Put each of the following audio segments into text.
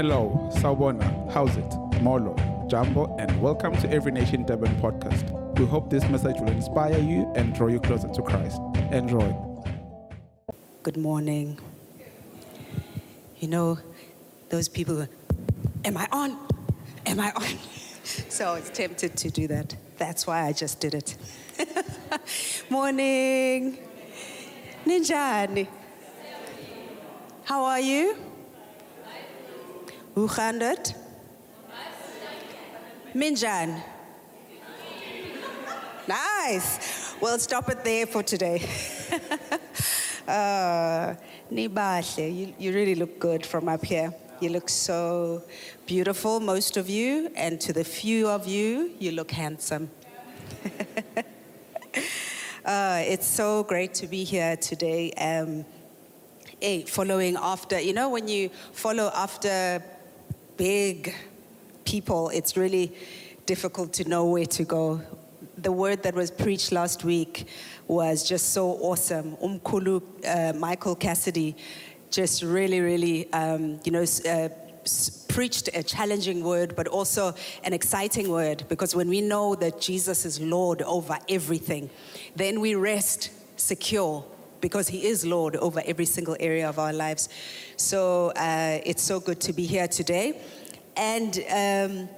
Hello, Sawubona, how's it? Molo, Jambo, and welcome to Every Nation Durban podcast. We hope this message will inspire you and draw you closer to Christ. Enjoy. Good morning. You know, those people, am I on? Am I on? So I was tempted to do that. That's why I just did it. morning. Ninjani. How are you? Hoe gaan het? Minjan. Nice. We'll stop it there for today. uh, you, you really look good from up here. You look so beautiful, most of you, and to the few of you, you look handsome. uh, it's so great to be here today. Um, eh, following after, you know, when you follow after big people, it's really difficult to know where to go. The word that was preached last week was just so awesome. Umkulu uh, Michael Cassidy just really, really, um, you know, uh, preached a challenging word, but also an exciting word because when we know that Jesus is Lord over everything, then we rest secure because he is Lord over every single area of our lives. So uh, it's so good to be here today. And um,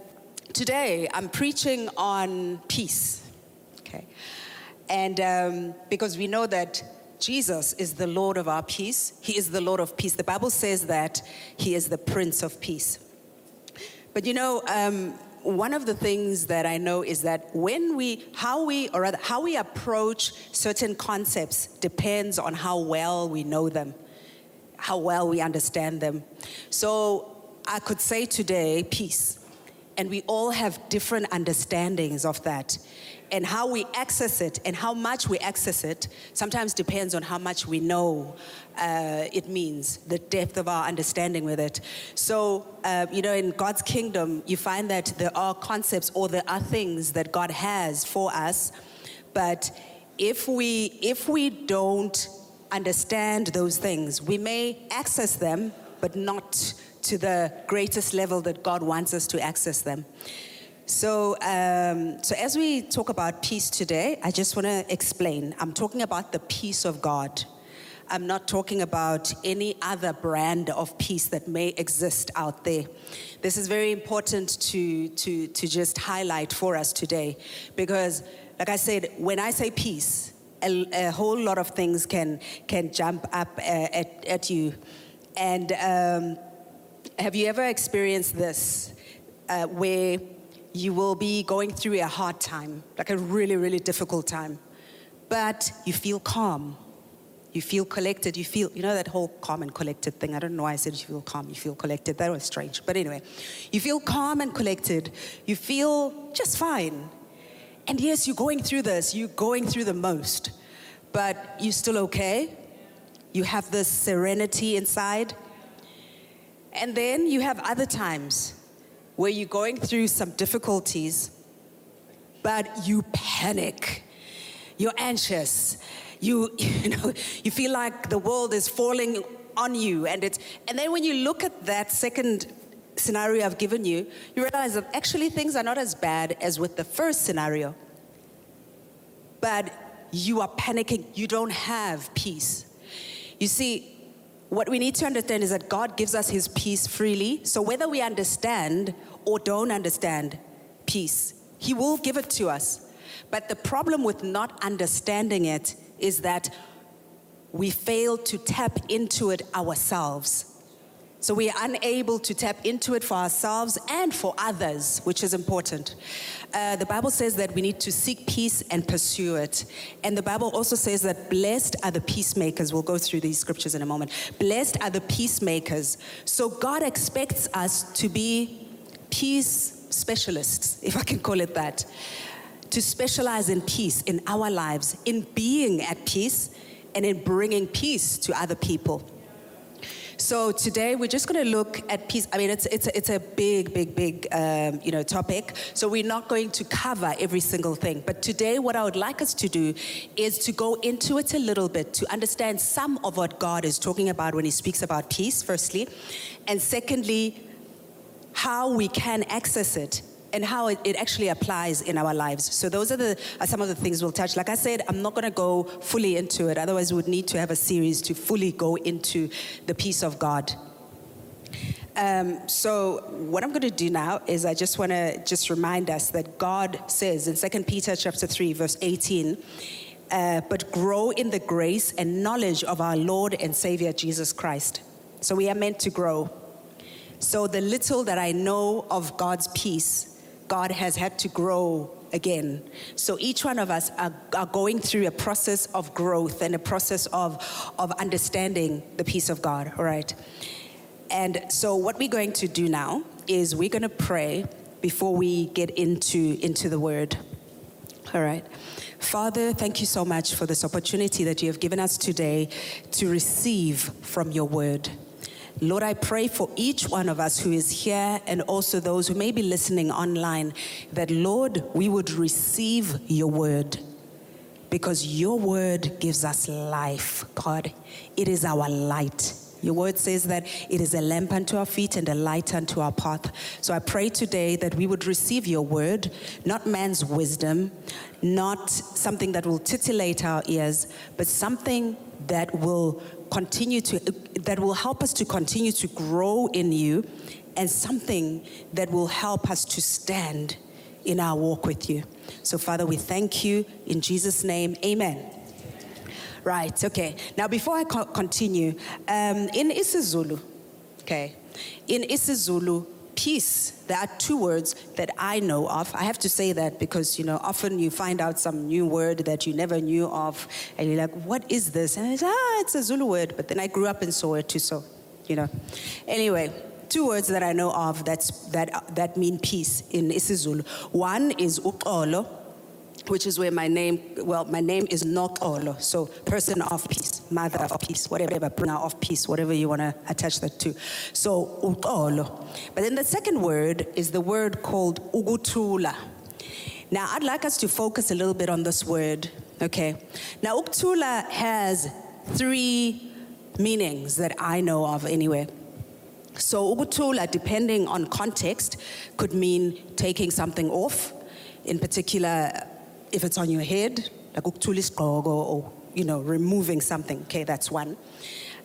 today I'm preaching on peace. Okay. And um, because we know that Jesus is the Lord of our peace, He is the Lord of peace. The Bible says that He is the Prince of Peace. But you know, um, one of the things that I know is that when we, how we, or rather, how we approach certain concepts depends on how well we know them, how well we understand them. So I could say today, peace. And we all have different understandings of that. And how we access it and how much we access it sometimes depends on how much we know uh, it means, the depth of our understanding with it. So, uh, you know, in God's kingdom, you find that there are concepts or there are things that God has for us. But if we, if we don't understand those things, we may access them, but not to the greatest level that God wants us to access them. So, um, so as we talk about peace today, I just want to explain. I'm talking about the peace of God. I'm not talking about any other brand of peace that may exist out there. This is very important to, to, to just highlight for us today because, like I said, when I say peace, a, a whole lot of things can, can jump up uh, at, at you. And um, have you ever experienced this uh, where you will be going through a hard time, like a really, really difficult time, but you feel calm? You feel collected. You feel, you know, that whole calm and collected thing. I don't know why I said you feel calm, you feel collected. That was strange. But anyway, you feel calm and collected. You feel just fine. And yes, you're going through this, you're going through the most, but you're still okay. You have this serenity inside. And then you have other times where you're going through some difficulties, but you panic. You're anxious. You, you know, you feel like the world is falling on you. And, it's, and then when you look at that second scenario I've given you, you realize that actually things are not as bad as with the first scenario. But you are panicking. You don't have peace. You see, what we need to understand is that God gives us his peace freely. So whether we understand or don't understand peace, he will give it to us. But the problem with not understanding it is that we fail to tap into it ourselves. So we are unable to tap into it for ourselves and for others, which is important. Uh, the Bible says that we need to seek peace and pursue it. And the Bible also says that blessed are the peacemakers. We'll go through these scriptures in a moment. Blessed are the peacemakers. So God expects us to be peace specialists, if I can call it that, to specialize in peace in our lives, in being at peace, and in bringing peace to other people. So today we're just going to look at peace. I mean, it's it's a, it's a big, big, big um, you know topic. So we're not going to cover every single thing. But today, what I would like us to do is to go into it a little bit to understand some of what God is talking about when He speaks about peace. Firstly, and secondly, how we can access it and how it, it actually applies in our lives. So those are the are some of the things we'll touch. Like I said, I'm not going to go fully into it. Otherwise, we would need to have a series to fully go into the peace of God. Um, so what I'm going to do now is I just want to just remind us that God says in 2 Peter chapter 3 verse 18, uh, but grow in the grace and knowledge of our Lord and Savior Jesus Christ. So we are meant to grow. So the little that I know of God's peace, God has had to grow again. So each one of us are, are, going through a process of growth and a process of, of understanding the peace of God, all right? And so what we're going to do now is we're going to pray before we get into, into the word, all right? Father, thank you so much for this opportunity that you have given us today to receive from your word. Lord, I pray for each one of us who is here and also those who may be listening online that, Lord, we would receive your word because your word gives us life, God. It is our light. Your word says that it is a lamp unto our feet and a light unto our path. So I pray today that we would receive your word, not man's wisdom, not something that will titillate our ears, but something that will continue to, that will help us to continue to grow in you and something that will help us to stand in our walk with you. So, Father, we thank you in Jesus' name. Amen. Right, okay. Now, before I co- continue, um, in isiZulu, okay, in isiZulu, peace, there are two words that I know of. I have to say that because, you know, often you find out some new word that you never knew of, and you're like, what is this? And I say, ah, it's a Zulu word, but then I grew up in Soweto, so, you know. Anyway, two words that I know of that's, that, that mean peace in isiZulu. One is uxolo, which is where my name, well, my name is Noxolo, so person of peace, mother of peace, whatever, bringer of peace, whatever you want to attach that to. So, uxolo. But then the second word is the word called ukuthula. Now, I'd like us to focus a little bit on this word, okay? Now, ukuthula has three meanings that I know of anyway. So, ukuthula, depending on context, could mean taking something off. In particular, if it's on your head, like uktulis or you know, removing something. Okay, that's one.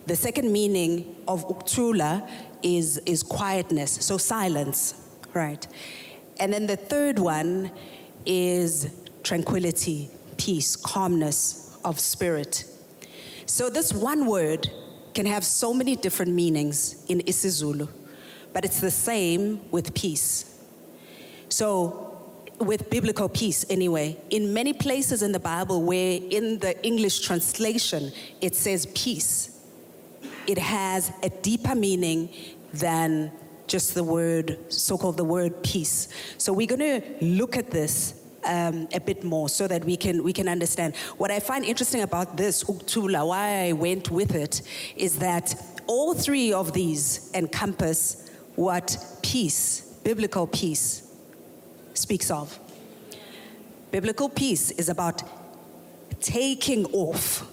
The second meaning of ukuthula is, is quietness, so silence, right? And then the third one is tranquility, peace, calmness of spirit. So this one word can have so many different meanings in isiZulu, but it's the same with peace. So with biblical peace anyway. In many places in the Bible where in the English translation it says peace, it has a deeper meaning than just the word, so called the word peace. So we're going to look at this um, a bit more so that we can we can understand. What I find interesting about this ukuthula, why I went with it, is that all three of these encompass what peace, biblical peace, speaks of. Biblical peace is about taking off.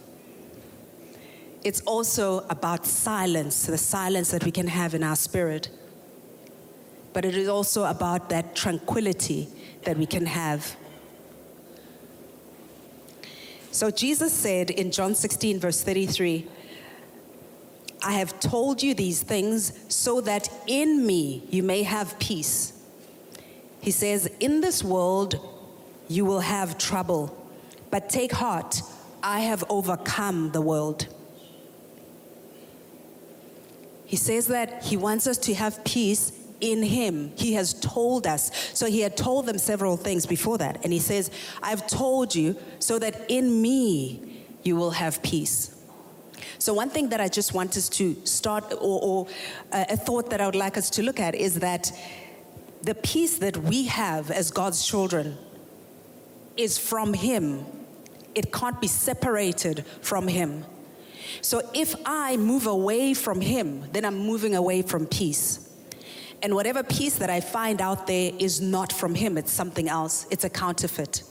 It's also about silence, the silence that we can have in our spirit. But it is also about that tranquility that we can have. So Jesus said in John 16, verse 33, I have told you these things so that in me you may have peace. He says, In this world you will have trouble, but take heart, I have overcome the world. He says that he wants us to have peace in him. He has told us. So he had told them several things before that. And he says, I've told you so that in me you will have peace. So, one thing that I just want us to start, or, or uh, a thought that I would like us to look at, is that the peace that we have as God's children is from Him. It can't be separated from Him. So if I move away from Him, then I'm moving away from peace. And whatever peace that I find out there is not from Him, it's something else, it's a counterfeit.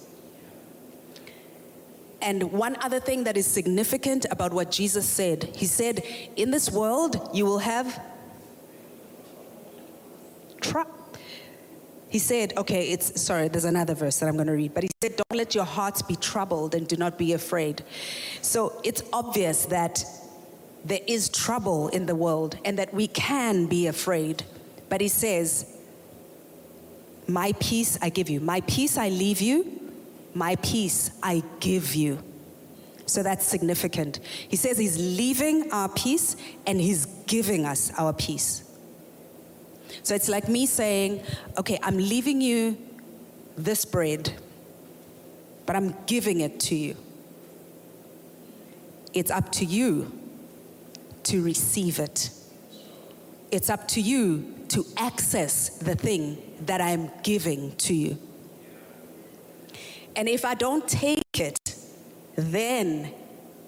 And one other thing that is significant about what Jesus said, He said, In this world, you will have trouble. He said, okay, it's, sorry, there's another verse that I'm going to read, but he said, don't let your hearts be troubled and do not be afraid. So it's obvious that there is trouble in the world and that we can be afraid. But he says, My peace I give you, my peace I leave you, my peace I give you. So that's significant. He says he's leaving our peace and he's giving us our peace. So it's like me saying, okay, I'm leaving you this bread, but I'm giving it to you. It's up to you to receive it. It's up to you to access the thing that I'm giving to you. And if I don't take it, then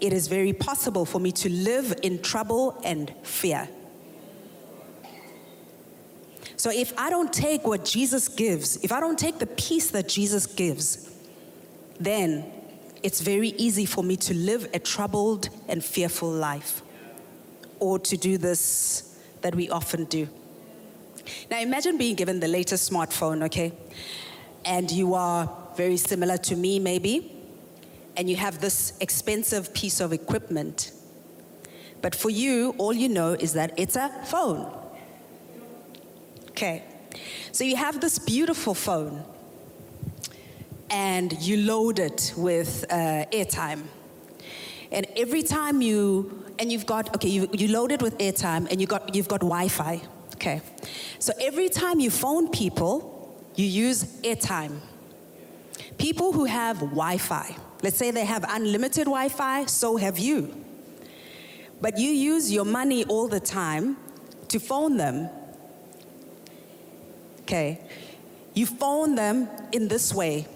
it is very possible for me to live in trouble and fear. So if I don't take what Jesus gives, if I don't take the peace that Jesus gives, then it's very easy for me to live a troubled and fearful life or to do this that we often do. Now imagine being given the latest smartphone, okay? And you are very similar to me, maybe, and you have this expensive piece of equipment. But for you, all you know is that it's a phone. Okay. So you have this beautiful phone, and you load it with uh, airtime. And every time you, and you've got, okay, you, you load it with airtime, and you got, you've got Wi Fi. Okay. So every time you phone people, you use airtime. People who have Wi Fi, let's say they have unlimited Wi Fi, so have you. But you use your money all the time to phone them. Okay. You phone them in this way.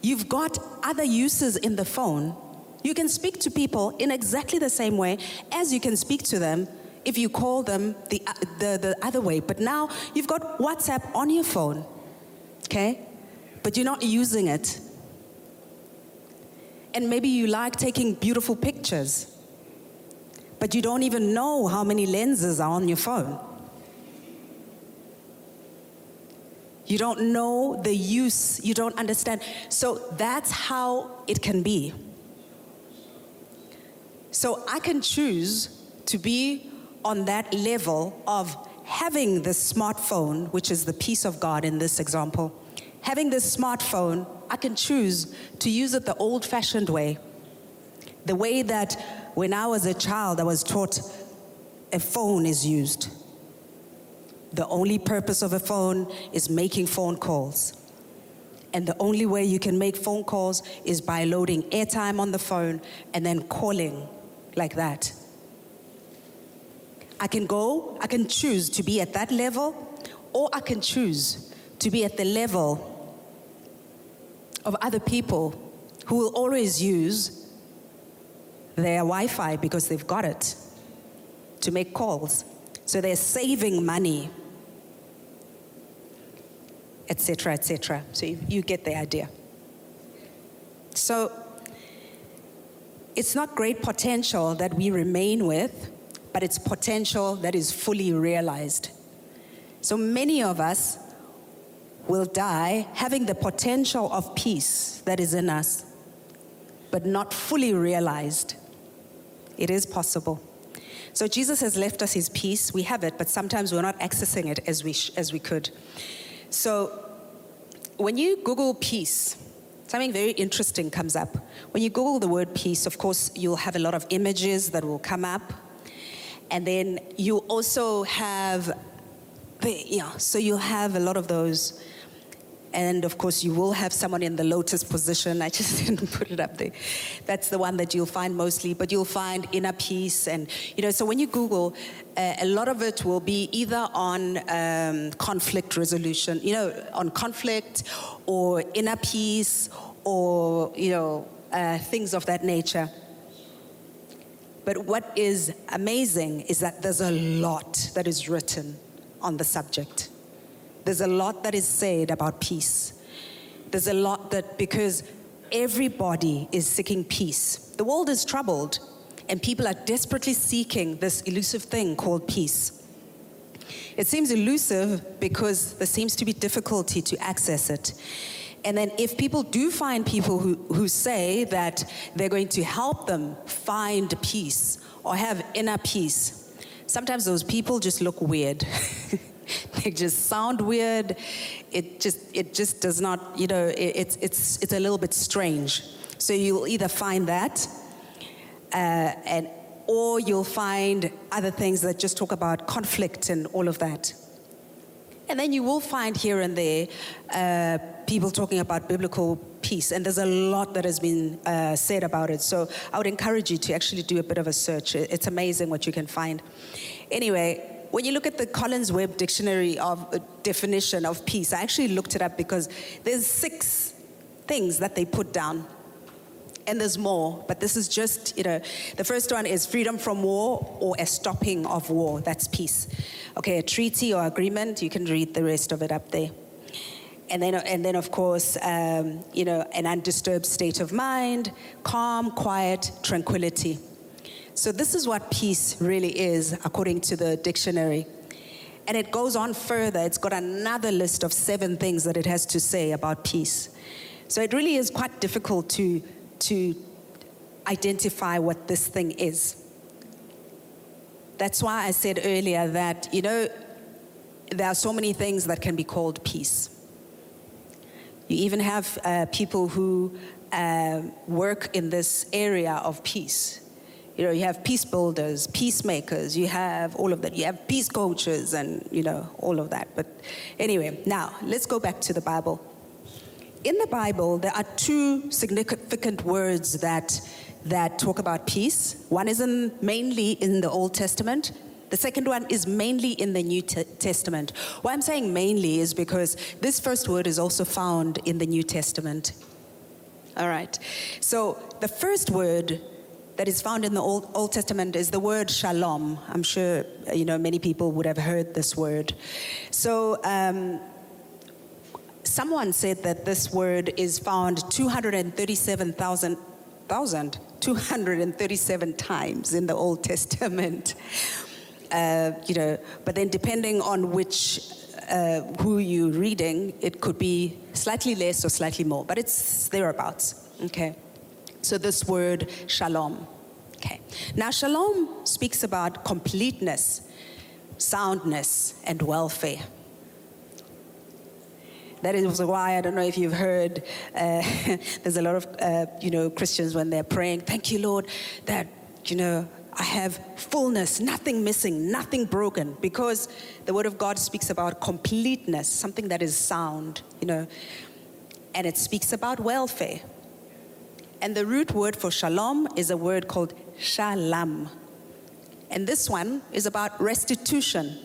You've got other uses in the phone. You can speak to people in exactly the same way as you can speak to them if you call them the, uh, the, the other way. But now you've got WhatsApp on your phone, okay? But you're not using it. And maybe you like taking beautiful pictures, but you don't even know how many lenses are on your phone. You don't know the use, you don't understand. So that's how it can be. So I can choose to be on that level of having this smartphone, which is the peace of God in this example, having this smartphone, I can choose to use it the old fashioned way. The way that when I was a child, I was taught a phone is used. The only purpose of a phone is making phone calls. And the only way you can make phone calls is by loading airtime on the phone and then calling like that. I can go, I can choose to be at that level, or I can choose to be at the level of other people who will always use their Wi Fi because they've got it to make calls. So they're saving money, etc., etc. So you, you get the idea. So it's not great potential that we remain with but its potential that is fully realized. So many of us will die having the potential of peace that is in us, but not fully realized. It is possible. So Jesus has left us his peace. We have it, but sometimes we're not accessing it as we, sh- as we could. So when you Google peace, something very interesting comes up. When you Google the word peace, of course, you'll have a lot of images that will come up. And then you also have, the, yeah, so you have a lot of those. And of course, you will have someone in the lotus position. I just didn't put it up there. That's the one that you'll find mostly, but you'll find inner peace. And, you know, so when you Google, uh, a lot of it will be either on um, conflict resolution, you know, on conflict or inner peace or, you know, uh, things of that nature. But what is amazing is that there's a lot that is written on the subject. There's a lot that is said about peace. There's a lot that, because everybody is seeking peace. The world is troubled, and people are desperately seeking this elusive thing called peace. It seems elusive because there seems to be difficulty to access it. And then, if people do find people who, who say that they're going to help them find peace or have inner peace, sometimes those people just look weird. they just sound weird. It just, it just does not, you know, it, it's, it's, it's a little bit strange. So you'll either find that, uh, and, or you'll find other things that just talk about conflict and all of that. And then you will find here and there uh, people talking about biblical peace, and there's a lot that has been uh, said about it. So I would encourage you to actually do a bit of a search. It's amazing what you can find. Anyway, when you look at the Collins Webb Dictionary of uh, definition of peace, I actually looked it up because there's six things that they put down. And there's more, but this is just, you know, the first one is freedom from war or a stopping of war. That's peace. Okay, a treaty or agreement, you can read the rest of it up there. And then, and then of course, um, you know, an undisturbed state of mind, calm, quiet, tranquility. So, this is what peace really is, according to the dictionary. And it goes on further. It's got another list of seven things that it has to say about peace. So, it really is quite difficult to, to identify what this thing is. That's why I said earlier that, you know, there are so many things that can be called peace. You even have uh, people who uh, work in this area of peace. You know, you have peace builders, peacemakers, you have all of that. You have peace coaches and, you know, all of that. But anyway, now let's go back to the Bible. In the Bible, there are two significant words that, that talk about peace. One is in, mainly in the Old Testament, the second one is mainly in the New Testament. Why I'm saying mainly is because this first word is also found in the New Testament. All right. So the first word that is found in the Old, Old Testament is the word shalom. I'm sure you know many people would have heard this word. So um, someone said that this word is found 237,000 237 times in the Old Testament. Uh, you know, but then depending on which uh, who you're reading, it could be slightly less or slightly more, but it's thereabouts. Okay. So this word shalom. Okay. Now shalom speaks about completeness, soundness, and welfare. That is why I don't know if you've heard. Uh, there's a lot of uh, you know Christians when they're praying, "Thank you, Lord, that you know I have fullness, nothing missing, nothing broken, because the Word of God speaks about completeness, something that is sound, you know, and it speaks about welfare. And the root word for shalom is a word called shalom. And this one is about restitution,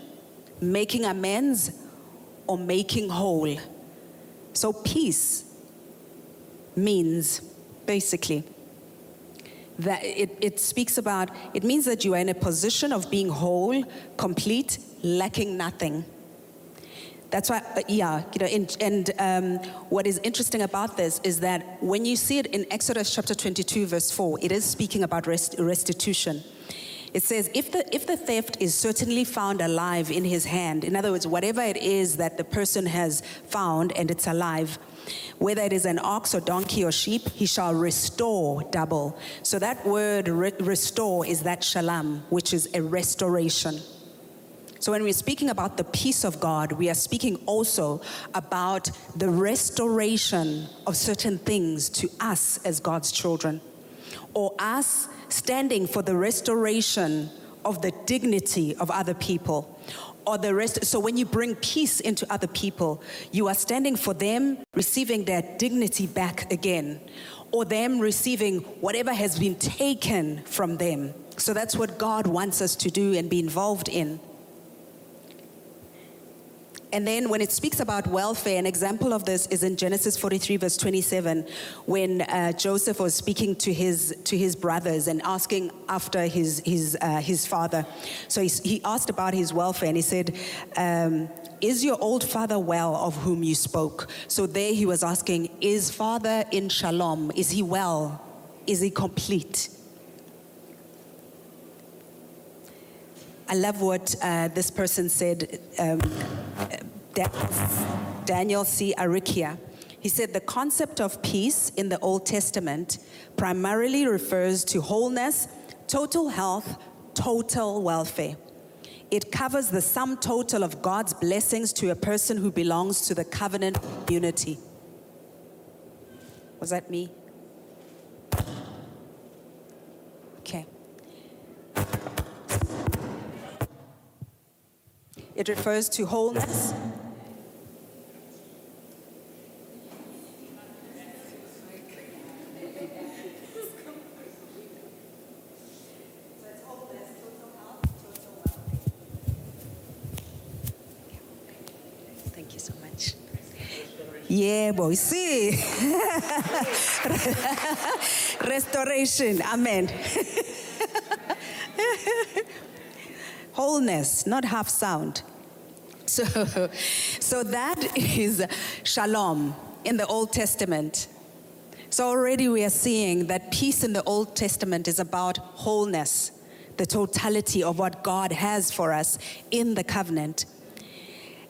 making amends or making whole. So peace means basically that it, it speaks about, it means that you are in a position of being whole, complete, lacking nothing. That's why, uh, yeah, you know, in, and um, what is interesting about this is that when you see it in Exodus chapter 22, verse 4, it is speaking about rest, restitution. It says, if the, if the theft is certainly found alive in his hand, in other words, whatever it is that the person has found and it's alive, whether it is an ox or donkey or sheep, he shall restore double. So that word re- restore is that shalom, which is a restoration. So, when we're speaking about the peace of God, we are speaking also about the restoration of certain things to us as God's children, or us standing for the restoration of the dignity of other people. Or the rest, so when you bring peace into other people, you are standing for them receiving their dignity back again, or them receiving whatever has been taken from them. So that's what God wants us to do and be involved in. And then when it speaks about welfare, an example of this is in Genesis 43, verse 27, when uh, Joseph was speaking to his, to his brothers and asking after his, his, uh, his father. So he, he asked about his welfare and he said, um, Is your old father well of whom you spoke? So there he was asking, Is father in shalom? Is he well? Is he complete? I love what uh, this person said, um, Daniel C. Arichea. He said the concept of peace in the Old Testament primarily refers to wholeness, total health, total welfare. It covers the sum total of God's blessings to a person who belongs to the covenant unity. Was that me? Okay. It refers to wholeness. Thank you so much. Yeah, boy. See. Restoration. Amen. Wholeness, not half sound. So, so that is shalom in the Old Testament. So already we are seeing that peace in the Old Testament is about wholeness, the totality of what God has for us in the covenant.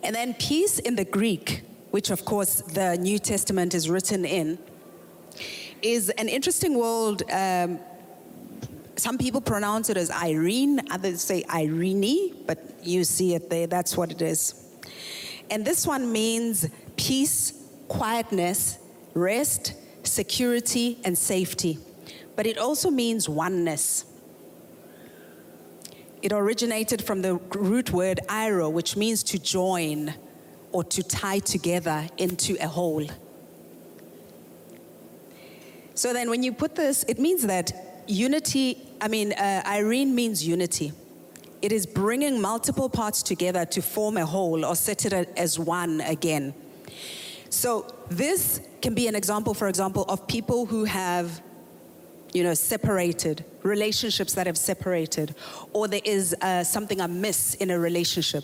And then peace in the Greek, which of course the New Testament is written in, is an interesting word. Um, some people pronounce it as eirene, others say eirene, but you see it there, that's what it is. And this one means peace, quietness, rest, security, and safety. But it also means oneness. It originated from the root word iro, which means to join or to tie together into a whole. So then, when you put this, it means that unity, I mean, uh, eirene means unity. It is bringing multiple parts together to form a whole or set it as one again. So, this can be an example, for example, of people who have, you know, separated, relationships that have separated, or there is uh, something amiss in a relationship.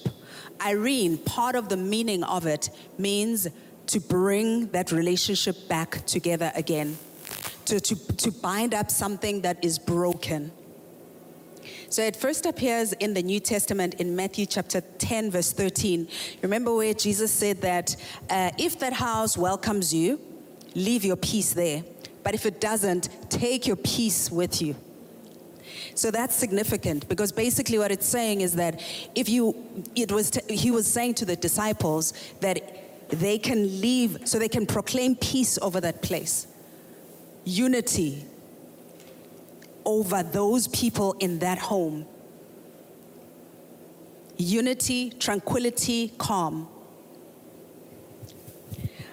eirene, part of the meaning of it means to bring that relationship back together again, to, to, to bind up something that is broken. So it first appears in the New Testament in Matthew chapter 10, verse 13. Remember where Jesus said that uh, if that house welcomes you, leave your peace there. But if it doesn't, take your peace with you. So that's significant because basically what it's saying is that if you, it was, t- he was saying to the disciples that they can leave, so they can proclaim peace over that place, unity over those people in that home. Unity, tranquility, calm.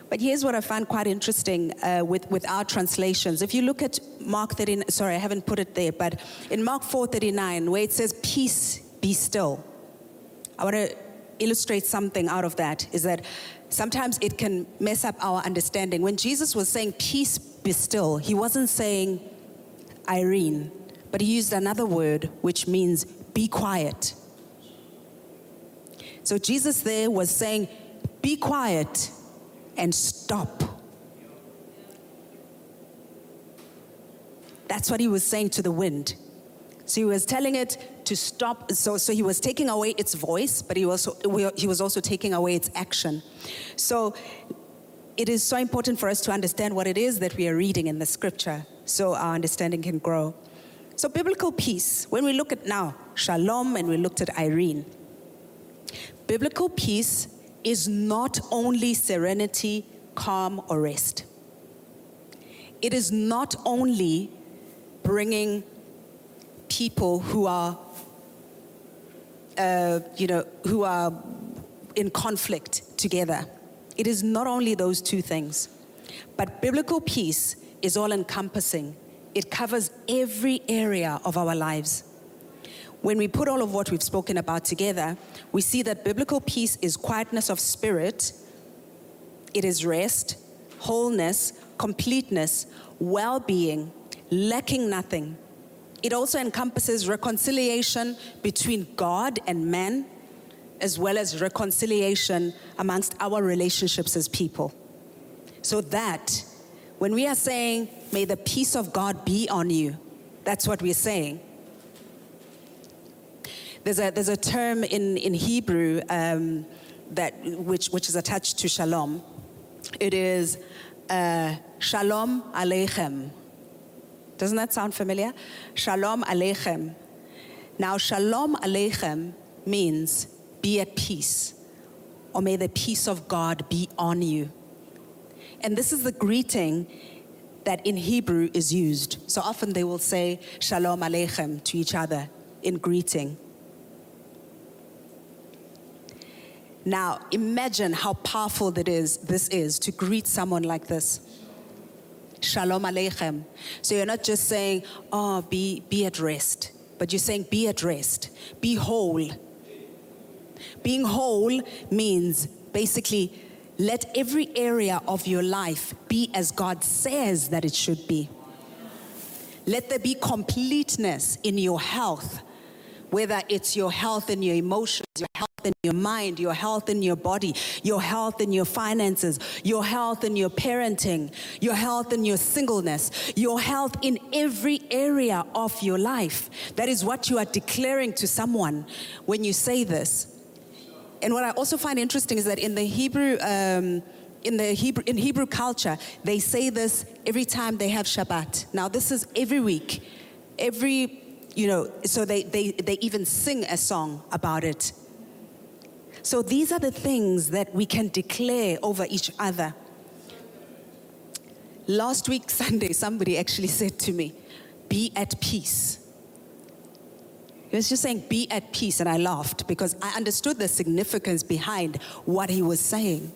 But here's what I find quite interesting uh, with, with our translations. If you look at Mark 13, sorry, I haven't put it there, but in Mark 4:39, where it says, "Peace, be still," I want to illustrate something out of that. Is that sometimes it can mess up our understanding. When Jesus was saying, "Peace, be still," he wasn't saying eirene, but he used another word which means be quiet. So Jesus there was saying, be quiet and stop. That's what he was saying to the wind. So he was telling it to stop. So, so he was taking away its voice, but he, also, he was also taking away its action. So it is so important for us to understand what it is that we are reading in the scripture so our understanding can grow. So, biblical peace, when we look at now shalom and we looked at eirene, biblical peace is not only serenity, calm, or rest. It is not only bringing people who are, uh, you know, who are in conflict together. It is not only those two things, but biblical peace is all encompassing. It covers every area of our lives. When we put all of what we've spoken about together, we see that biblical peace is quietness of spirit, it is rest, wholeness, completeness, well being, lacking nothing. It also encompasses reconciliation between God and man, as well as reconciliation amongst our relationships as people. So that when we are saying, may the peace of God be on you, that's what we're saying. There's a, there's a term in, in Hebrew um, that, which, which is attached to shalom. It is uh, shalom aleichem. Doesn't that sound familiar? Shalom aleichem. Now, shalom aleichem means be at peace, or may the peace of God be on you. And this is the greeting that in Hebrew is used. So often they will say shalom aleichem to each other in greeting. Now, imagine how powerful that is, this is to greet someone like this. Shalom aleichem. So you're not just saying, oh, be, be at rest, but you're saying, be at rest, be whole. Being whole means basically let every area of your life be as God says that it should be. Let there be completeness in your health, whether it's your health and your emotions, your health in your mind, your health in your body, your health in your finances, your health in your parenting, your health in your singleness, your health in every area of your life. That is what you are declaring to someone when you say this. And what I also find interesting is that in the Hebrew, um, in the Hebrew, in Hebrew culture, they say this every time they have Shabbat. Now, this is every week, every, you know, so they, they, they even sing a song about it. So these are the things that we can declare over each other. Last week, Sunday, somebody actually said to me, Be at peace. He was just saying, Be at peace. And I laughed because I understood the significance behind what he was saying.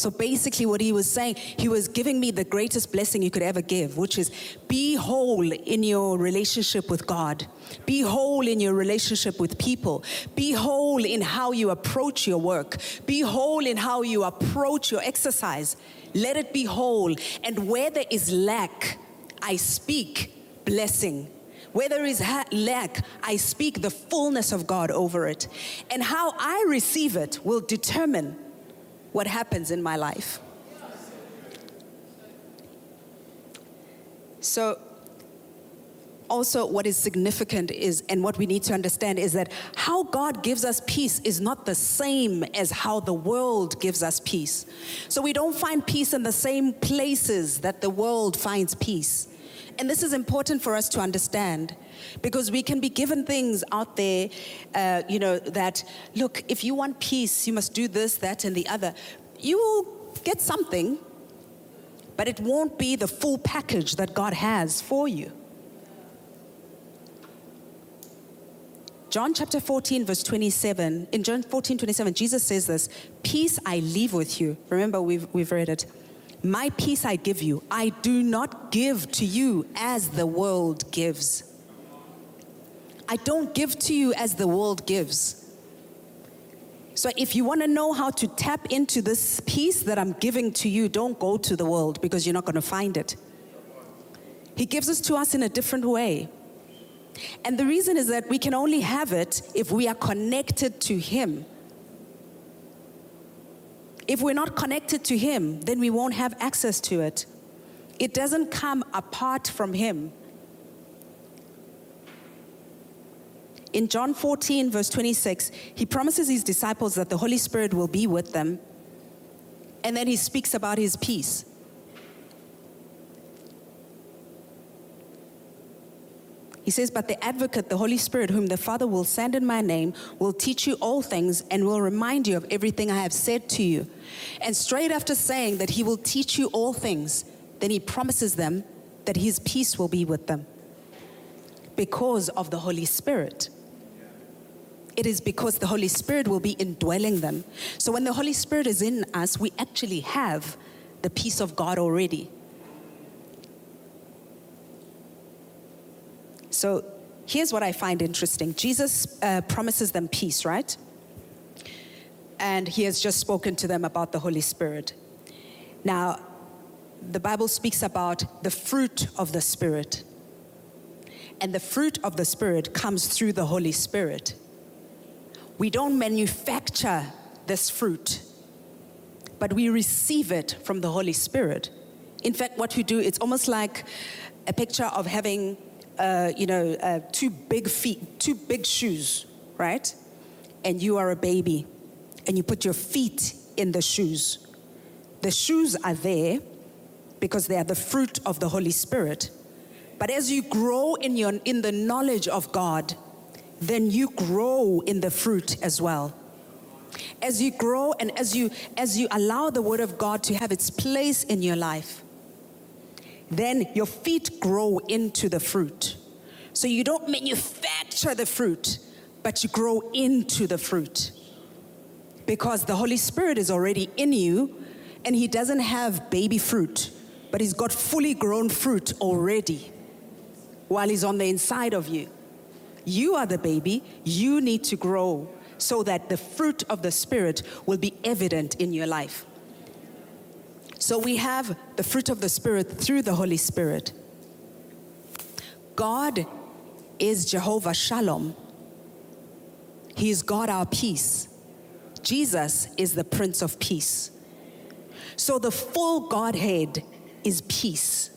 So basically, what he was saying, he was giving me the greatest blessing you could ever give, which is be whole in your relationship with God, be whole in your relationship with people, be whole in how you approach your work, be whole in how you approach your exercise. Let it be whole. And where there is lack, I speak blessing. Where there is ha- lack, I speak the fullness of God over it. And how I receive it will determine what happens in my life. So, also, what is significant is, and what we need to understand is that how God gives us peace is not the same as how the world gives us peace. So, we don't find peace in the same places that the world finds peace. And this is important for us to understand because we can be given things out there, uh, you know, that look, if you want peace, you must do this, that, and the other. You will get something, but it won't be the full package that God has for you. John chapter 14, verse 27. In John 14, 27, Jesus says this Peace I leave with you. Remember, we've, we've read it. My peace I give you. I do not give to you as the world gives. I don't give to you as the world gives. So if you want to know how to tap into this peace that I'm giving to you, don't go to the world because you're not going to find it. He gives it to us in a different way. And the reason is that we can only have it if we are connected to Him. If we're not connected to Him, then we won't have access to it. It doesn't come apart from Him. In John 14, verse 26, he promises his disciples that the Holy Spirit will be with them. And then he speaks about his peace. He says, But the advocate, the Holy Spirit, whom the Father will send in my name, will teach you all things and will remind you of everything I have said to you. And straight after saying that he will teach you all things, then he promises them that his peace will be with them because of the Holy Spirit it is because the Holy Spirit will be indwelling them. So when the Holy Spirit is in us, we actually have the peace of God already. So here's what I find interesting Jesus uh, promises them peace, right? And he has just spoken to them about the Holy Spirit. Now, the Bible speaks about the fruit of the Spirit. And the fruit of the Spirit comes through the Holy Spirit. We don't manufacture this fruit, but we receive it from the Holy Spirit. In fact, what we do, it's almost like a picture of having, you know, uh, two big feet, two big shoes, right? And you are a baby, and you put your feet in the shoes. The shoes are there because they are the fruit of the Holy Spirit. But as you grow in, your, in the knowledge of God, then you grow in the fruit as well. As you grow and as you as you allow the word of God to have its place in your life, then your feet grow into the fruit. So you don't manufacture the fruit, but you grow into the fruit. Because the Holy Spirit is already in you and he doesn't have baby fruit, but he's got fully grown fruit already while he's on the inside of you. You are the baby, you need to grow so that the fruit of the Spirit will be evident in your life. So we have the fruit of the Spirit through the Holy Spirit. God is Jehovah Shalom. He is God our peace. Jesus is the Prince of Peace. So the full Godhead is peace.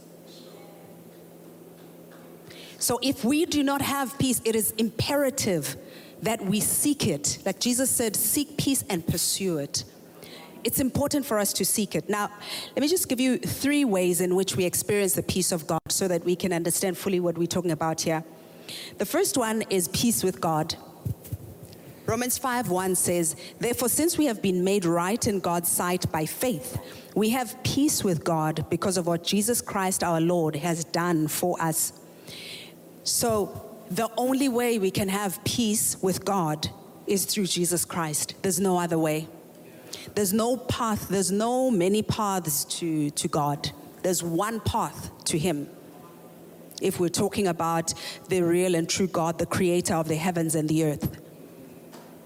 So if we do not have peace, it is imperative that we seek it. Like Jesus said, seek peace and pursue it. It's important for us to seek it. Now, let me just give you three ways in which we experience the peace of God so that we can understand fully what we're talking about here. The first one is peace with God. Romans 5 1 says, Therefore, since we have been made right in God's sight by faith, we have peace with God because of what Jesus Christ our Lord has done for us. So, the only way we can have peace with God is through Jesus Christ. There's no other way. There's no path, there's no many paths to, to God. There's one path to Him. If we're talking about the real and true God, the creator of the heavens and the earth,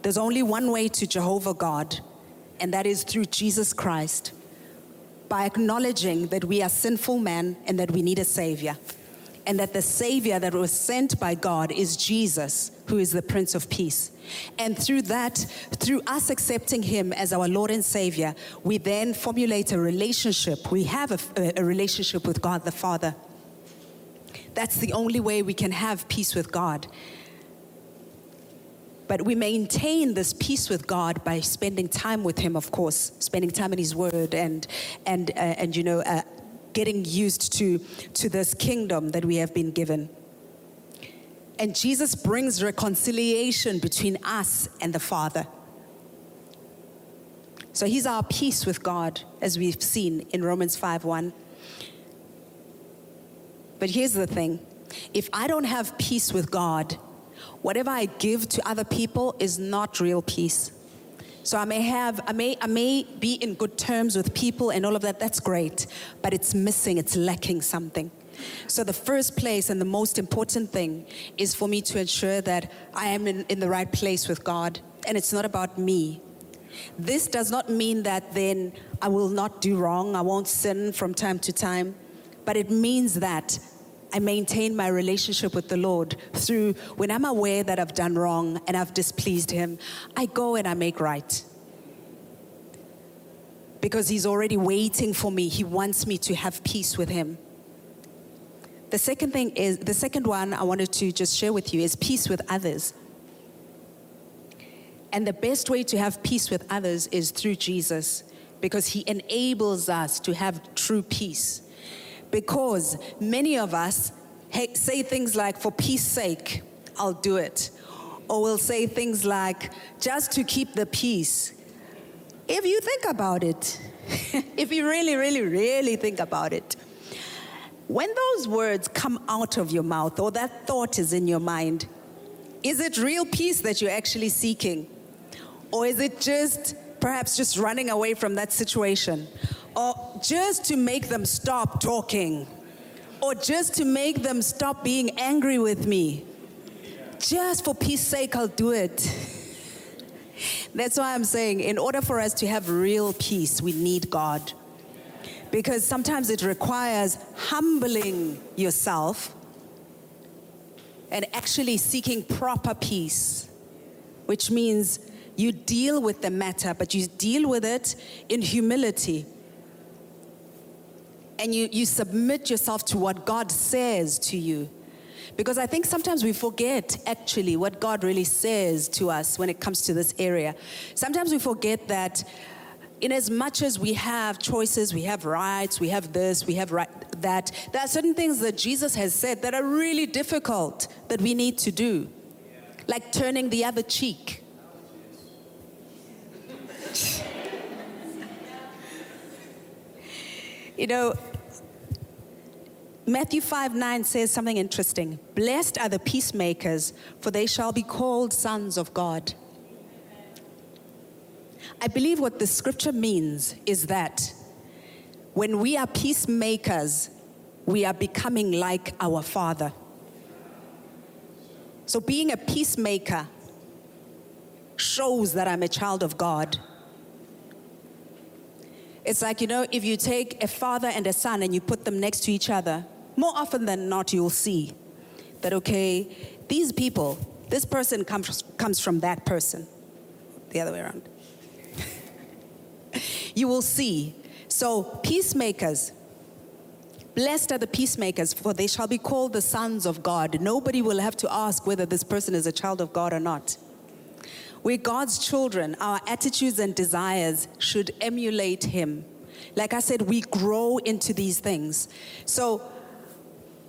there's only one way to Jehovah God, and that is through Jesus Christ by acknowledging that we are sinful men and that we need a Savior and that the Savior that was sent by God is Jesus, who is the Prince of Peace. And through that, through us accepting Him as our Lord and Savior, we then formulate a relationship. We have a, a relationship with God the Father. That's the only way we can have peace with God. But we maintain this peace with God by spending time with Him, of course, spending time in His Word and and uh, and you know uh, getting used to, to this kingdom that we have been given. And Jesus brings reconciliation between us and the Father. So he's our peace with God, as we've seen in Romans 5 1. But here's the thing if I don't have peace with God, whatever I give to other people is not real peace. So I may have, I may, I may be in good terms with people and all of that. That's great, but it's missing. It's lacking something. So the first place and the most important thing is for me to ensure that I am in, in the right place with God, and it's not about me. This does not mean that then I will not do wrong. I won't sin from time to time, but it means that I maintain my relationship with the Lord through when I'm aware that I've done wrong and I've displeased Him, I go and I make right. Because He's already waiting for me. He wants me to have peace with Him. The second thing is, the second one I wanted to just share with you is peace with others. And the best way to have peace with others is through Jesus because He enables us to have true peace because many of us say things like, for peace sake, I'll do it. Or we'll say things like, just to keep the peace. If you think about it, if you really, really, really think about it, when those words come out of your mouth or that thought is in your mind, is it real peace that you're actually seeking? Or is it just perhaps just running away from that situation? Or just to make them stop talking, or just to make them stop being angry with me. Just for peace sake, I'll do it. That's why I'm saying, in order for us to have real peace, we need God. Because sometimes it requires humbling yourself and actually seeking proper peace, which means you deal with the matter, but you deal with it in humility and you, you submit yourself to what God says to you. Because I think sometimes we forget actually what God really says to us when it comes to this area. Sometimes we forget that in as much as we have choices, we have rights, we have this, we have right, that, there are certain things that Jesus has said that are really difficult that we need to do, like turning the other cheek. you know, Matthew 5 9 says something interesting. Blessed are the peacemakers, for they shall be called sons of God. I believe what the scripture means is that when we are peacemakers, we are becoming like our Father. So, being a peacemaker shows that I'm a child of God. It's like, you know, if you take a father and a son and you put them next to each other, more often than not, you'll see that, okay, these people, this person comes, comes from that person, the other way around. you will see. So, peacemakers, blessed are the peacemakers, for they shall be called the sons of God. Nobody will have to ask whether this person is a child of God or not. We're God's children. Our attitudes and desires should emulate Him. Like I said, we grow into these things. So,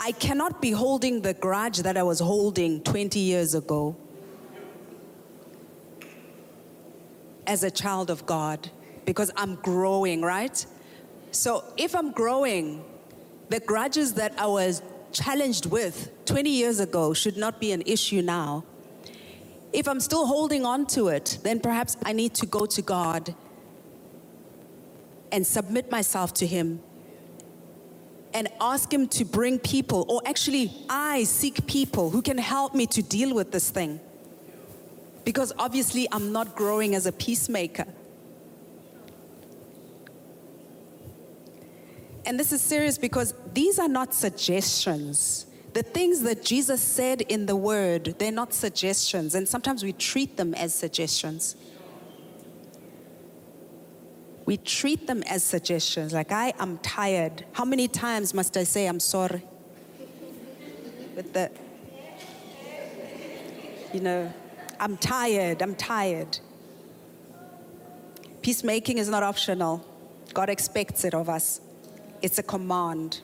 I cannot be holding the grudge that I was holding 20 years ago as a child of God because I'm growing, right? So if I'm growing, the grudges that I was challenged with 20 years ago should not be an issue now. If I'm still holding on to it, then perhaps I need to go to God and submit myself to Him and ask Him to bring people, or actually, I seek people who can help me to deal with this thing. Because obviously, I'm not growing as a peacemaker. And this is serious because these are not suggestions. The things that Jesus said in the Word, they're not suggestions, and sometimes we treat them as suggestions we treat them as suggestions. Like, I am tired. How many times must I say I'm sorry? With the, you know, I'm tired, I'm tired. Peacemaking is not optional. God expects it of us, it's a command.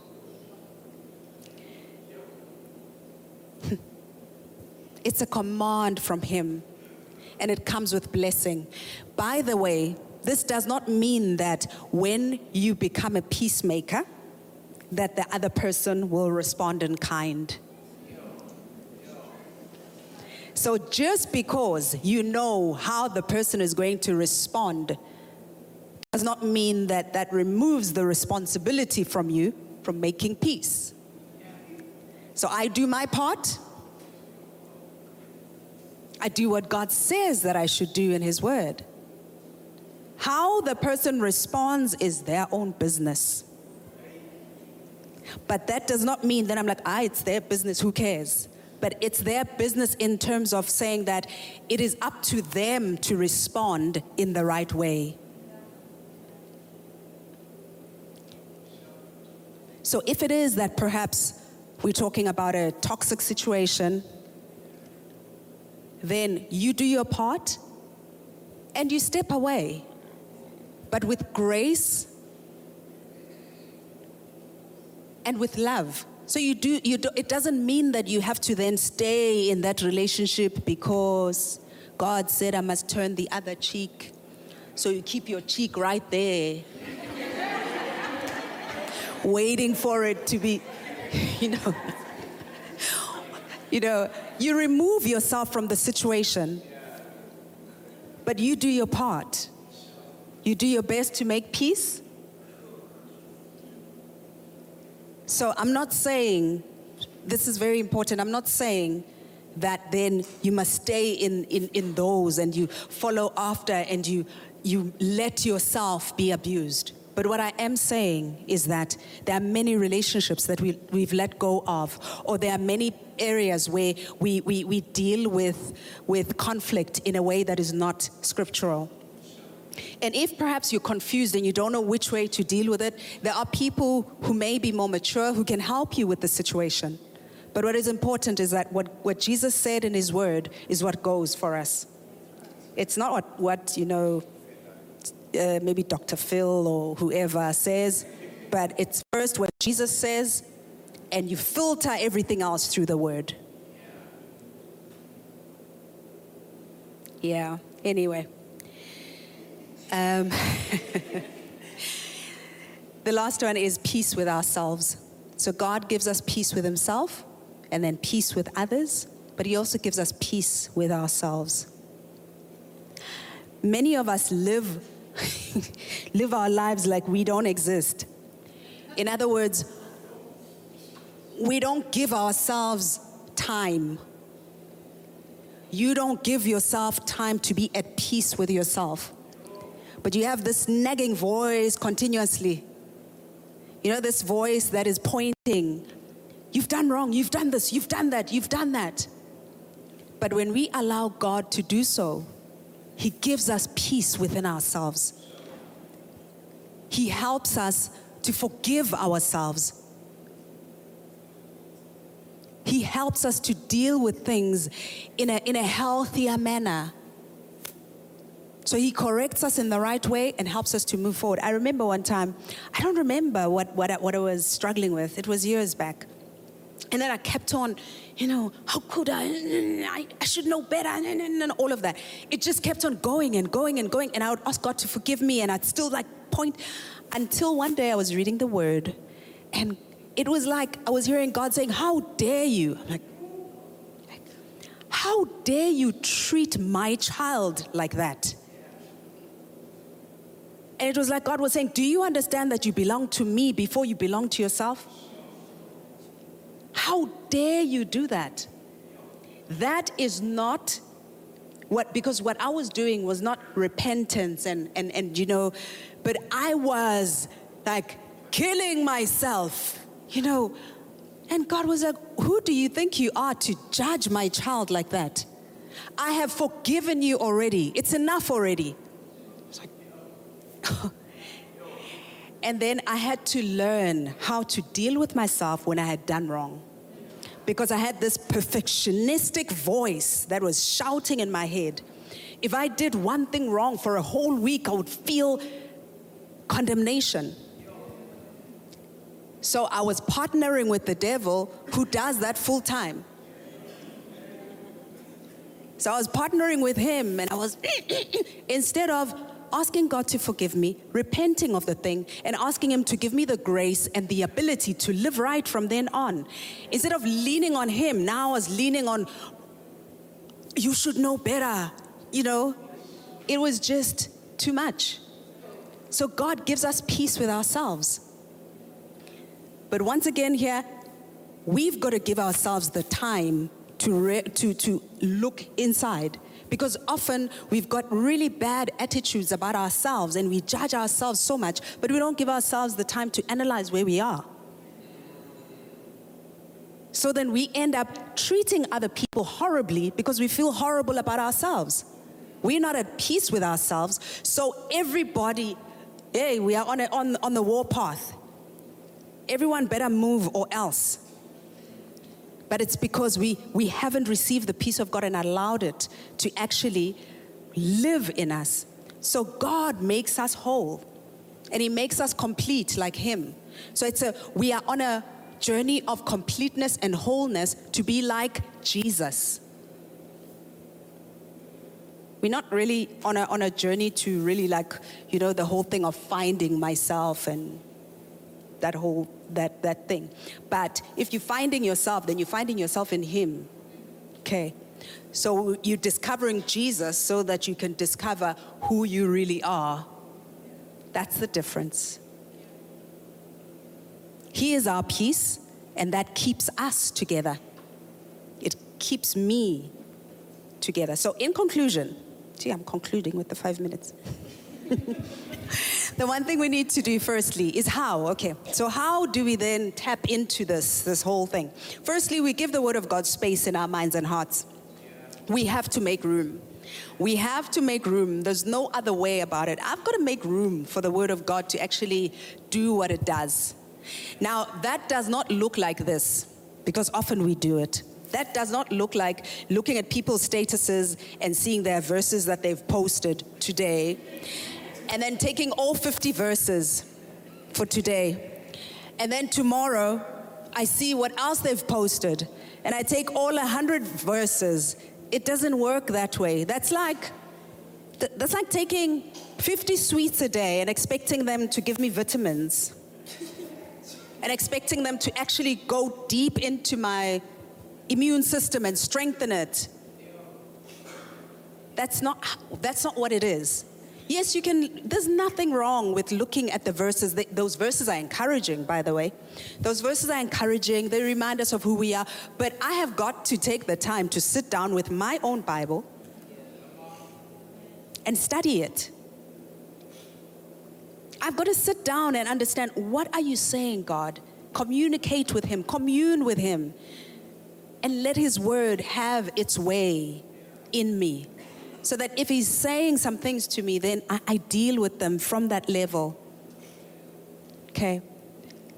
it's a command from Him, and it comes with blessing. By the way, this does not mean that when you become a peacemaker, that the other person will respond in kind. So just because you know how the person is going to respond does not mean that that removes the responsibility from you from making peace. So I do my part. I do what God says that I should do in His Word. How the person responds is their own business. But that does not mean that I'm like, ah, it's their business, who cares? But it's their business in terms of saying that it is up to them to respond in the right way. So if it is that perhaps we're talking about a toxic situation, then you do your part and you step away but with grace and with love. So you do, you do, it doesn't mean that you have to then stay in that relationship because God said I must turn the other cheek. So you keep your cheek right there, waiting for it to be, you know. you know, you remove yourself from the situation, but you do your part. You do your best to make peace. So I'm not saying, this is very important, I'm not saying that then you must stay in, in, in those and you follow after and you, you let yourself be abused. But what I am saying is that there are many relationships that we, we've let go of, or there are many areas where we, we, we deal with, with conflict in a way that is not scriptural. And if perhaps you're confused and you don't know which way to deal with it, there are people who may be more mature who can help you with the situation. But what is important is that what, what Jesus said in his word is what goes for us. It's not what, what you know, uh, maybe Dr. Phil or whoever says, but it's first what Jesus says, and you filter everything else through the word. Yeah, anyway. Um, the last one is peace with ourselves. So God gives us peace with Himself and then peace with others, but He also gives us peace with ourselves. Many of us live, live our lives like we don't exist. In other words, we don't give ourselves time. You don't give yourself time to be at peace with yourself. But you have this nagging voice continuously. You know, this voice that is pointing, you've done wrong, you've done this, you've done that, you've done that. But when we allow God to do so, He gives us peace within ourselves. He helps us to forgive ourselves. He helps us to deal with things in a, in a healthier manner. So he corrects us in the right way and helps us to move forward. I remember one time, I don't remember what, what, what I was struggling with, it was years back. And then I kept on, you know, how could I? I, I should know better, and all of that. It just kept on going and going and going. And I would ask God to forgive me, and I'd still like point until one day I was reading the word, and it was like I was hearing God saying, How dare you? I'm like, How dare you treat my child like that? And it was like God was saying, Do you understand that you belong to me before you belong to yourself? How dare you do that? That is not what, because what I was doing was not repentance and, and, and you know, but I was like killing myself, you know. And God was like, Who do you think you are to judge my child like that? I have forgiven you already. It's enough already. Like, and then I had to learn how to deal with myself when I had done wrong. Because I had this perfectionistic voice that was shouting in my head. If I did one thing wrong for a whole week, I would feel condemnation. So I was partnering with the devil who does that full time. So I was partnering with him and I was, instead of asking God to forgive me, repenting of the thing, and asking Him to give me the grace and the ability to live right from then on. Instead of leaning on Him, now I was leaning on, you should know better. You know, it was just too much. So God gives us peace with ourselves. But once again, here, we've got to give ourselves the time to, re- to, to look inside because often we've got really bad attitudes about ourselves and we judge ourselves so much, but we don't give ourselves the time to analyze where we are. So then we end up treating other people horribly because we feel horrible about ourselves. We're not at peace with ourselves. So everybody, hey, we are on, a, on, on the warpath. Everyone better move or else but it's because we, we haven't received the peace of God and allowed it to actually live in us. So God makes us whole and He makes us complete like Him. So it's a, we are on a journey of completeness and wholeness to be like Jesus. We're not really on a, on a journey to really like, you know, the whole thing of finding myself and that whole that that thing. But if you're finding yourself, then you're finding yourself in Him. Okay. So you're discovering Jesus so that you can discover who you really are. That's the difference. He is our peace, and that keeps us together. It keeps me together. So, in conclusion, see, I'm concluding with the five minutes. the one thing we need to do firstly is how. Okay, so how do we then tap into this, this whole thing? Firstly, we give the Word of God space in our minds and hearts. We have to make room. We have to make room. There's no other way about it. I've got to make room for the Word of God to actually do what it does. Now, that does not look like this. because often we do it. That does not look like looking at people's statuses and seeing their verses that they've posted today, and then taking all 50 verses for today. And then tomorrow, I see what else they've posted, and I take all 100 verses. It doesn't work that way. That's like that's like taking 50 sweets a day and expecting them to give me vitamins and expecting them to actually go deep into my immune system and strengthen it. That's not, that's not what it is. Yes, you can, there's nothing wrong with looking at the verses. Those verses are encouraging, by the way. Those verses are encouraging, they remind us of who we are. But I have got to take the time to sit down with my own Bible and study it. I've got to sit down and understand what are you saying, God? Communicate with him, commune with him, and let his word have its way in me. So that if he's saying some things to me, then I, I deal with them from that level. Okay.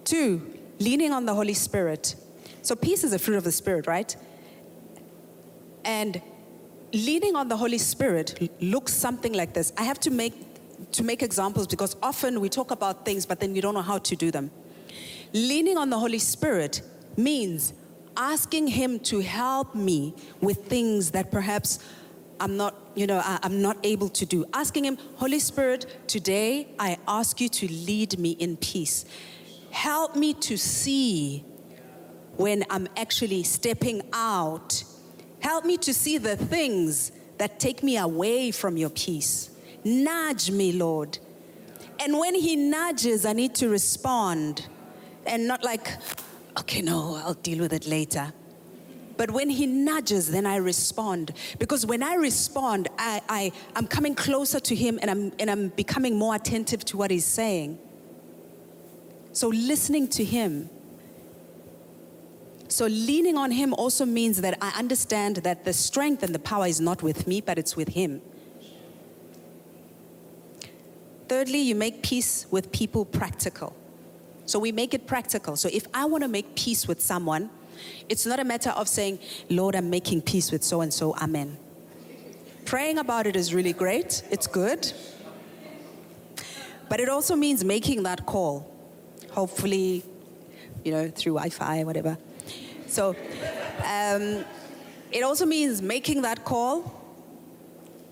Two, leaning on the Holy Spirit. So peace is a fruit of the Spirit, right? And leaning on the Holy Spirit looks something like this. I have to make to make examples because often we talk about things but then we don't know how to do them. Leaning on the Holy Spirit means asking him to help me with things that perhaps I'm not, you know, I, am not able to do. Asking him, Holy Spirit, today I ask you to lead me in peace. Help me to see when I'm actually stepping out Help me to see the things that take me away from your peace. Nudge me, Lord. And when He nudges, I need to respond and not like, okay, no, I'll deal with it later. But when He nudges, then I respond. Because when I respond, I, I, I'm coming closer to Him and I'm, and I'm becoming more attentive to what He's saying. So listening to Him so leaning on Him also means that I understand that the strength and the power is not with me, but it's with Him. Thirdly, you make peace with people practical. So we make it practical. So if I want to make peace with someone, it's not a matter of saying, Lord, I'm making peace with so and so, amen. Praying about it is really great, it's good. But it also means making that call. Hopefully, you know, through Wi Fi, whatever. So um, it also means making that call.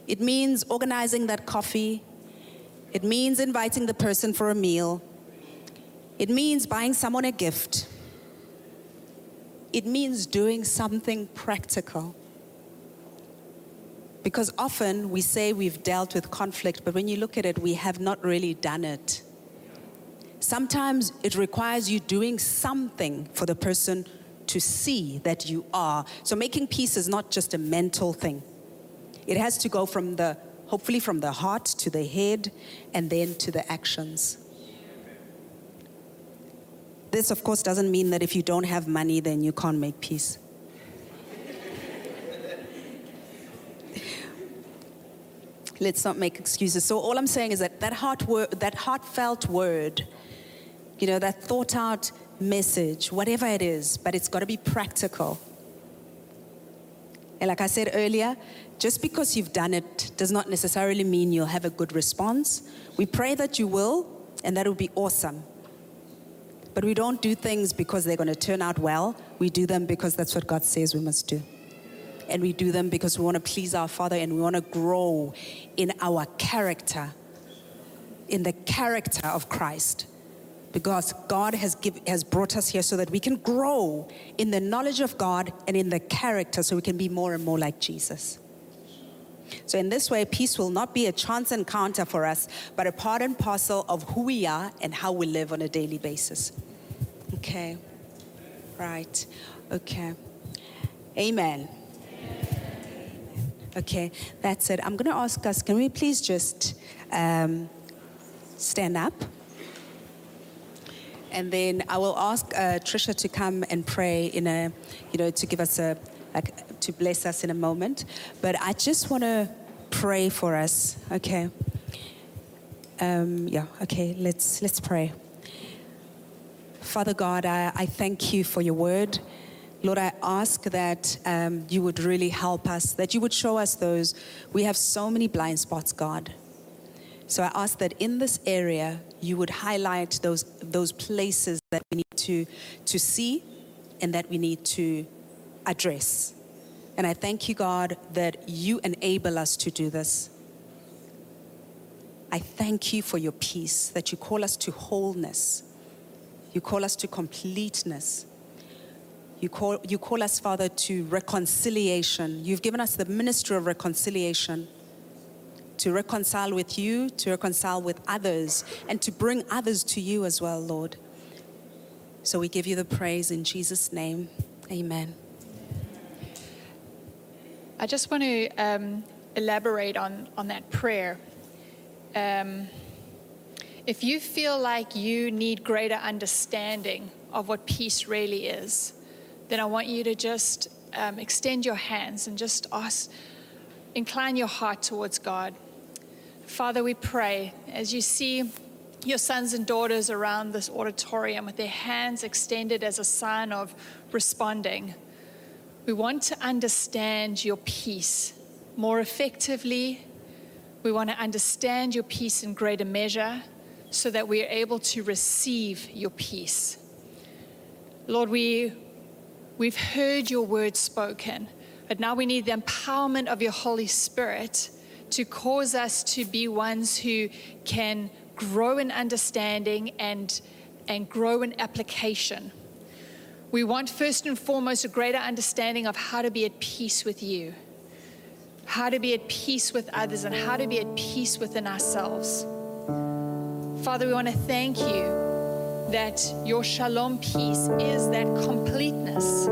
It means organizing that coffee. It means inviting the person for a meal. It means buying someone a gift. It means doing something practical. Because often we say we've dealt with conflict, but when you look at it, we have not really done it. Sometimes it requires you doing something for the person to see that you are. So making peace is not just a mental thing. It has to go from the, hopefully, from the heart to the head and then to the actions. This, of course, doesn't mean that if you don't have money, then you can't make peace. Let's not make excuses. So all I'm saying is that that heart word, that heartfelt word, you know, that thought out message, whatever it is, but it's got to be practical. And like I said earlier, just because you've done it does not necessarily mean you'll have a good response. We pray that you will, and that will be awesome. But we don't do things because they're going to turn out well. We do them because that's what God says we must do. And we do them because we want to please our Father and we want to grow in our character, in the character of Christ because God has, give, has brought us here so that we can grow in the knowledge of God and in the character so we can be more and more like Jesus. So, in this way, peace will not be a chance encounter for us, but a part and parcel of who we are and how we live on a daily basis. Okay. Right. Okay. Amen. Okay, that's it. I'm going to ask us can we please just um, stand up? and then I will ask uh, Trisha to come and pray in a, you know, to give us a, like, to bless us in a moment. But I just want to pray for us. Okay. Um, yeah. Okay. Let's let's pray. Father God, I, I thank you for your word. Lord, I ask that um, you would really help us, that you would show us those. We have so many blind spots, God. So I ask that in this area, you would highlight those, those places that we need to, to see and that we need to address. And I thank you, God, that you enable us to do this. I thank you for your peace, that you call us to wholeness. You call us to completeness. You call, you call us, Father, to reconciliation. You've given us the ministry of reconciliation to reconcile with you, to reconcile with others, and to bring others to you as well, Lord. So we give you the praise in Jesus' name. Amen. I just want to um, elaborate on, on that prayer. Um, if you feel like you need greater understanding of what peace really is, then I want you to just um, extend your hands and just ask, incline your heart towards God. Father, we pray as you see your sons and daughters around this auditorium with their hands extended as a sign of responding. We want to understand your peace more effectively. We want to understand your peace in greater measure so that we are able to receive your peace. Lord, we, we've heard your word spoken, but now we need the empowerment of your Holy Spirit to cause us to be ones who can grow in understanding and, and grow in application. We want first and foremost a greater understanding of how to be at peace with you, how to be at peace with others, and how to be at peace within ourselves. Father, we want to thank you that your shalom peace is that completeness,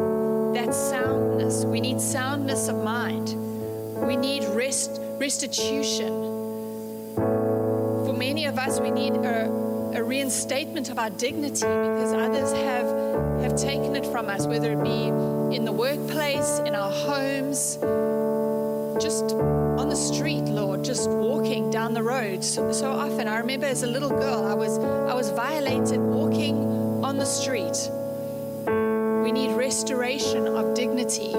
that soundness. We need soundness of mind. We need rest, restitution. For many of us, we need a, a reinstatement of our dignity because others have, have taken it from us, whether it be in the workplace, in our homes, just on the street, Lord, just walking down the road. So, so often, I remember as a little girl, I was, I was violated walking on the street. We need restoration of dignity.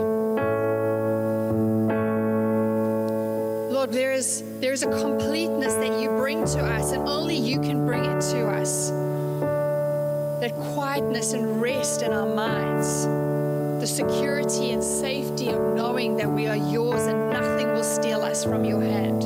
Lord, there is, there is a completeness that you bring to us, and only you can bring it to us. That quietness and rest in our minds, the security and safety of knowing that we are yours and nothing will steal us from your hand.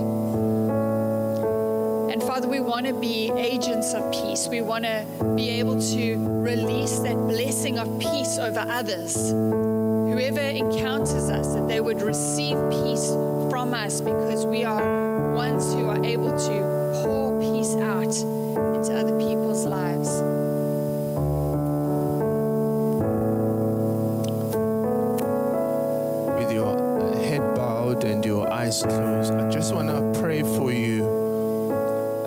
And Father, we want to be agents of peace. We want to be able to release that blessing of peace over others. Whoever encounters us, that they would receive peace from us because we are ones who are able to pour peace out I just want to pray for you,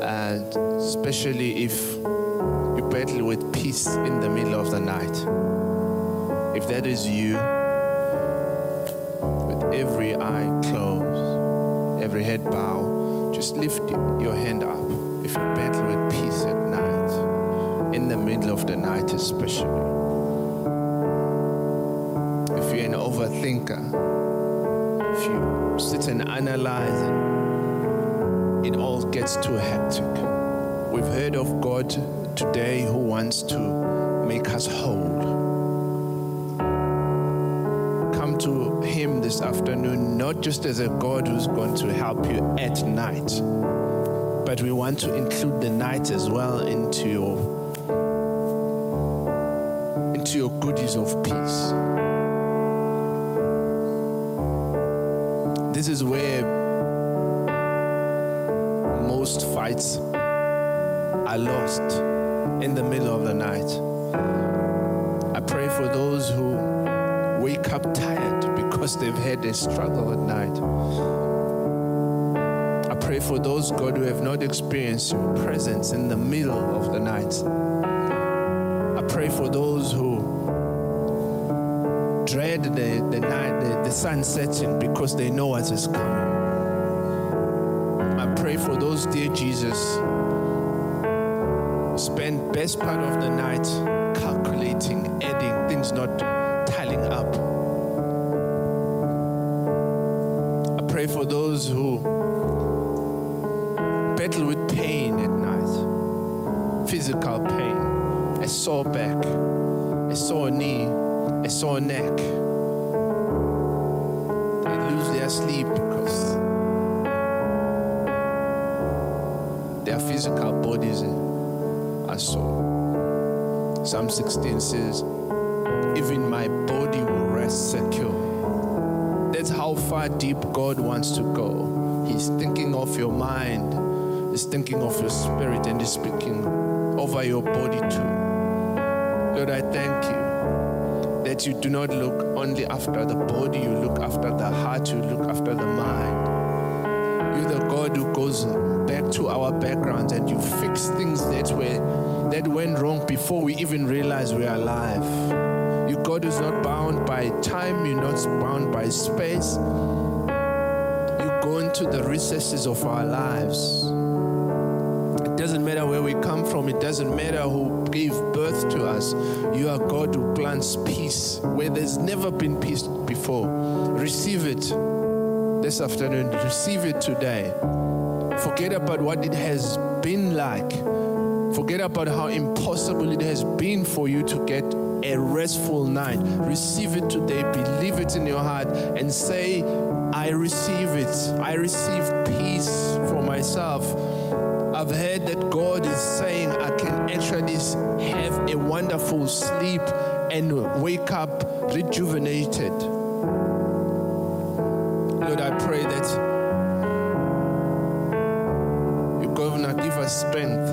and especially if you battle with peace in the middle of the night. If that is you, with every eye closed, every head bowed, just lift your hand up. If you battle with peace at night, in the middle of the night especially. If you're an overthinker, if you sit and analyze it, it all gets too hectic. We've heard of God today who wants to make us whole. Come to Him this afternoon, not just as a God who's going to help you at night, but we want to include the night as well into your into your goodies of is where most fights are lost in the middle of the night. I pray for those who wake up tired because they've had a struggle at night. I pray for those, God, who have not experienced your presence in the middle of the night. I pray for those who dread the, the night, the, the sun setting, because they know what is coming. I pray for those, dear Jesus, spend best part of the night calculating, adding, things not tallying up. I pray for those who battle with pain at night, physical pain, a sore back, a sore knee a sore neck. They lose their sleep because their physical bodies are sore. Psalm 16 says, Even my body will rest secure. That's how far deep God wants to go. He's thinking of your mind, He's thinking of your spirit, and He's speaking over your body too. Lord, I thank you that you do not look only after the body, you look after the heart, you look after the mind. You're the God who goes back to our backgrounds and you fix things that were that went wrong before we even realize we're alive. You God is not bound by time, you're not bound by space. You go into the recesses of our lives. It doesn't matter where we come from, it doesn't matter who gave us. You are God who plants peace where there's never been peace before. Receive it this afternoon. Receive it today. Forget about what it has been like. Forget about how impossible it has been for you to get a restful night. Receive it today. Believe it in your heart and say, I receive it. I receive peace for myself. I've heard that God is saying I can actually have a wonderful sleep and wake up rejuvenated. Lord, I pray that you're going to give us strength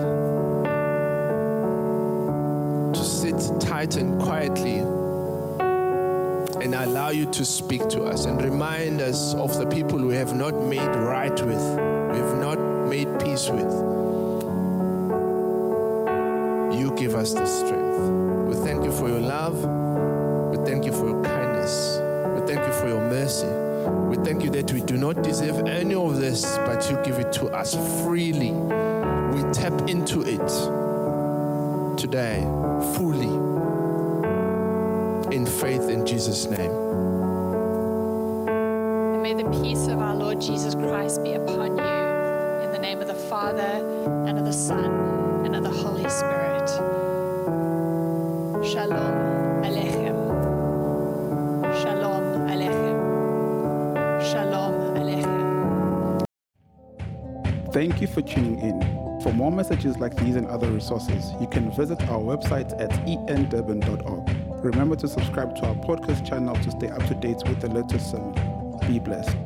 to sit tight and quietly and allow you to speak to us and remind us of the people we have not made right with, peace with. You give us the strength. We thank you for your love. We thank you for your kindness. We thank you for your mercy. We thank you that we do not deserve any of this, but you give it to us freely. We tap into it today fully in faith in Jesus' name. And may the peace of our Lord Jesus Christ be upon you Son and of the Holy Spirit. Shalom Aleichem. Shalom Aleichem. Shalom Aleichem. Thank you for tuning in. For more messages like these and other resources, you can visit our website at endurban.org. Remember to subscribe to our podcast channel to stay up to date with the latest sermon. Be blessed.